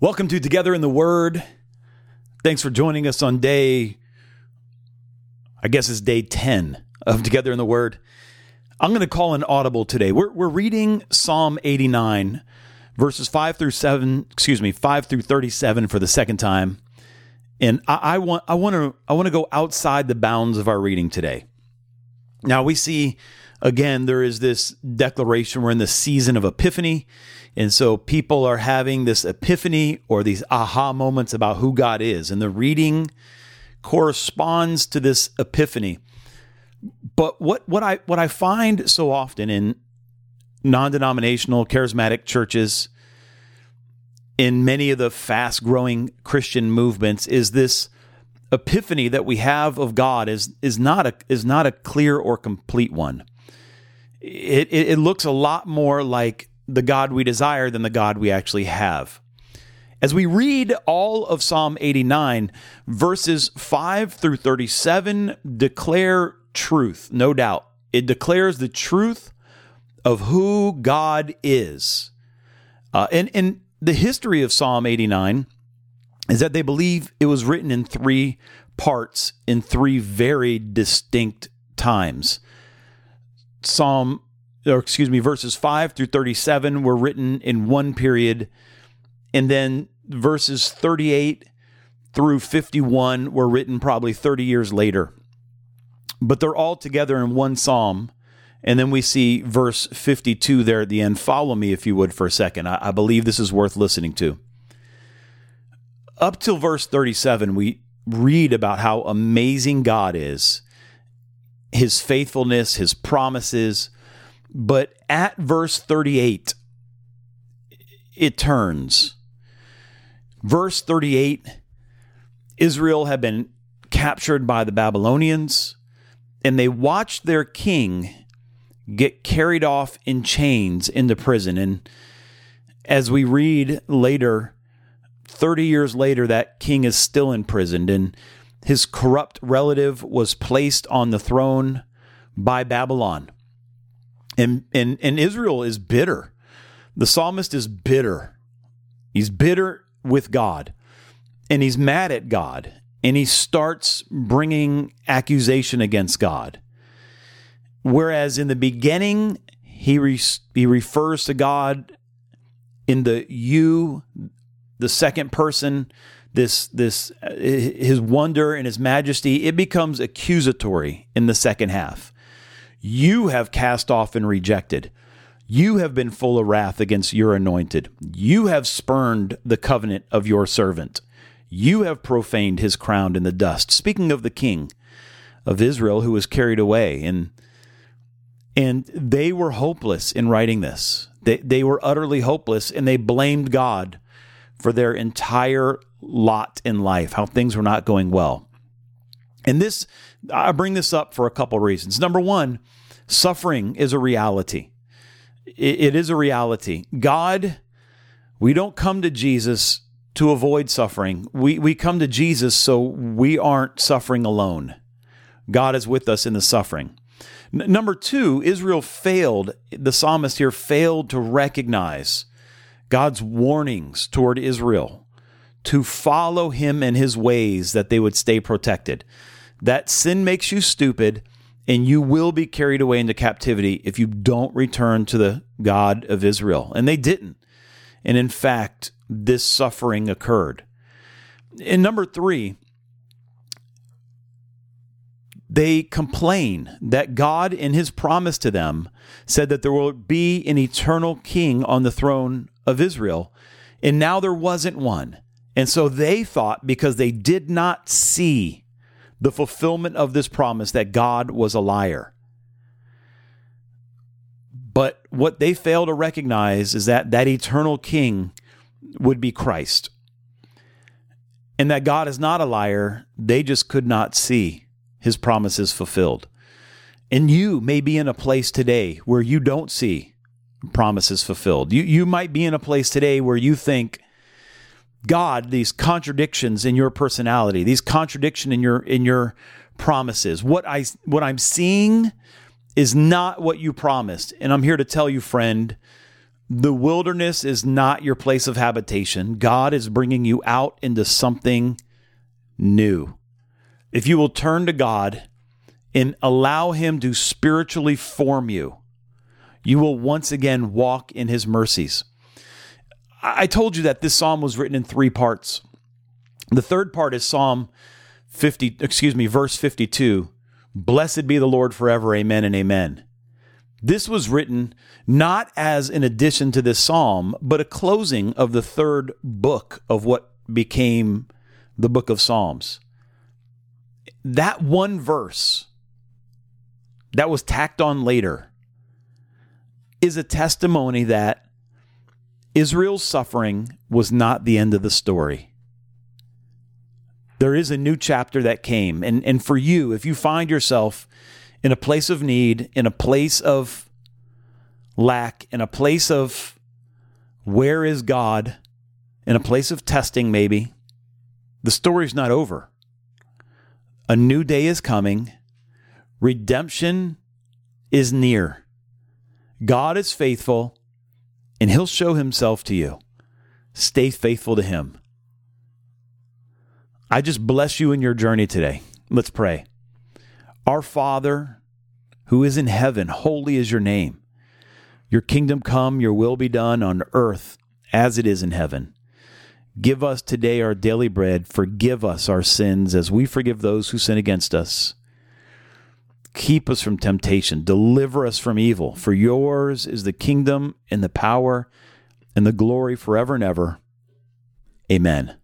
Welcome to Together in the Word. Thanks for joining us on day, I guess it's day 10 of Together in the Word. I'm going to call an audible today. We're, we're reading Psalm 89, verses 5 through 7, excuse me, 5 through 37 for the second time. And I, I want I want to I want to go outside the bounds of our reading today. Now we see again there is this declaration we're in the season of epiphany and so people are having this epiphany or these aha moments about who God is. And the reading corresponds to this epiphany. But what, what I what I find so often in non-denominational charismatic churches in many of the fast-growing Christian movements is this epiphany that we have of God is is not a is not a clear or complete one. It, it, it looks a lot more like the God we desire than the God we actually have. As we read all of Psalm 89, verses 5 through 37 declare truth, no doubt. It declares the truth of who God is. Uh, and, and the history of Psalm 89 is that they believe it was written in three parts in three very distinct times. Psalm or excuse me, verses 5 through 37 were written in one period, and then verses 38 through 51 were written probably 30 years later. But they're all together in one psalm. And then we see verse 52 there at the end. Follow me, if you would, for a second. I, I believe this is worth listening to. Up till verse 37, we read about how amazing God is, his faithfulness, his promises, but at verse 38, it turns. Verse 38 Israel had been captured by the Babylonians, and they watched their king get carried off in chains into prison. And as we read later, 30 years later, that king is still imprisoned, and his corrupt relative was placed on the throne by Babylon. And, and, and Israel is bitter. The psalmist is bitter. He's bitter with God and he's mad at God and he starts bringing accusation against God. Whereas in the beginning, he, re- he refers to God in the you, the second person, this, this, uh, his wonder and his majesty, it becomes accusatory in the second half you have cast off and rejected. You have been full of wrath against your anointed. You have spurned the covenant of your servant. You have profaned his crown in the dust. Speaking of the king of Israel who was carried away, and and they were hopeless in writing this. They they were utterly hopeless, and they blamed God for their entire lot in life, how things were not going well. And this I bring this up for a couple reasons. Number one, suffering is a reality. it, is a reality. God, we don't come to Jesus to avoid suffering. We, we come to Jesus so we aren't suffering alone. God is with us in the suffering. N- number two, Israel failed, the psalmist here failed to recognize God's warnings toward Israel to follow him and his ways that they would stay protected. That sin makes you stupid, and you will be carried away into captivity if you don't return to the God of Israel. And they didn't. And in fact, this suffering occurred. And number three, they complain that God, in his promise to them, said that there will be an eternal king on the throne of Israel. And now there wasn't one. And so they thought because they did not see the fulfillment of this promise that God was a liar. But what they fail to recognize is that that eternal king would be Christ. And that God is not a liar, they just could not see his promises fulfilled. And you may be in a place today where you don't see promises fulfilled. You, you might be in a place today where you think God these contradictions in your personality, these contradiction in your in your promises. What I what I'm seeing is not what you promised. And I'm here to tell you, friend, The wilderness is not your place of habitation. God is bringing you out into something new. If you will turn to God and allow Him to spiritually form you, you will once again walk in His mercies. I told you that this psalm was written in three parts. The third part is Psalm 50, excuse me, verse 52. Blessed be the Lord forever. Amen and amen. This was written not as an addition to this psalm, but a closing of the third book of what became the book of Psalms. That one verse that was tacked on later is a testimony that Israel's suffering was not the end of the story. There is a new chapter that came. And, and for you, if you find yourself in a place of need, in a place of lack, in a place of where is God, in a place of testing, maybe, the story's not over. A new day is coming. Redemption is near. God is faithful, and He'll show Himself to you. Stay faithful to Him. I just bless you in your journey today. Let's pray. Our Father, who is in heaven, holy is your name. Your kingdom come, your will be done on earth as it is in heaven. Give us today our daily bread. Forgive us our sins as we forgive those who sin against us. Keep us from temptation. Deliver us from evil. For yours is the kingdom and the power and the glory forever and ever. Amen.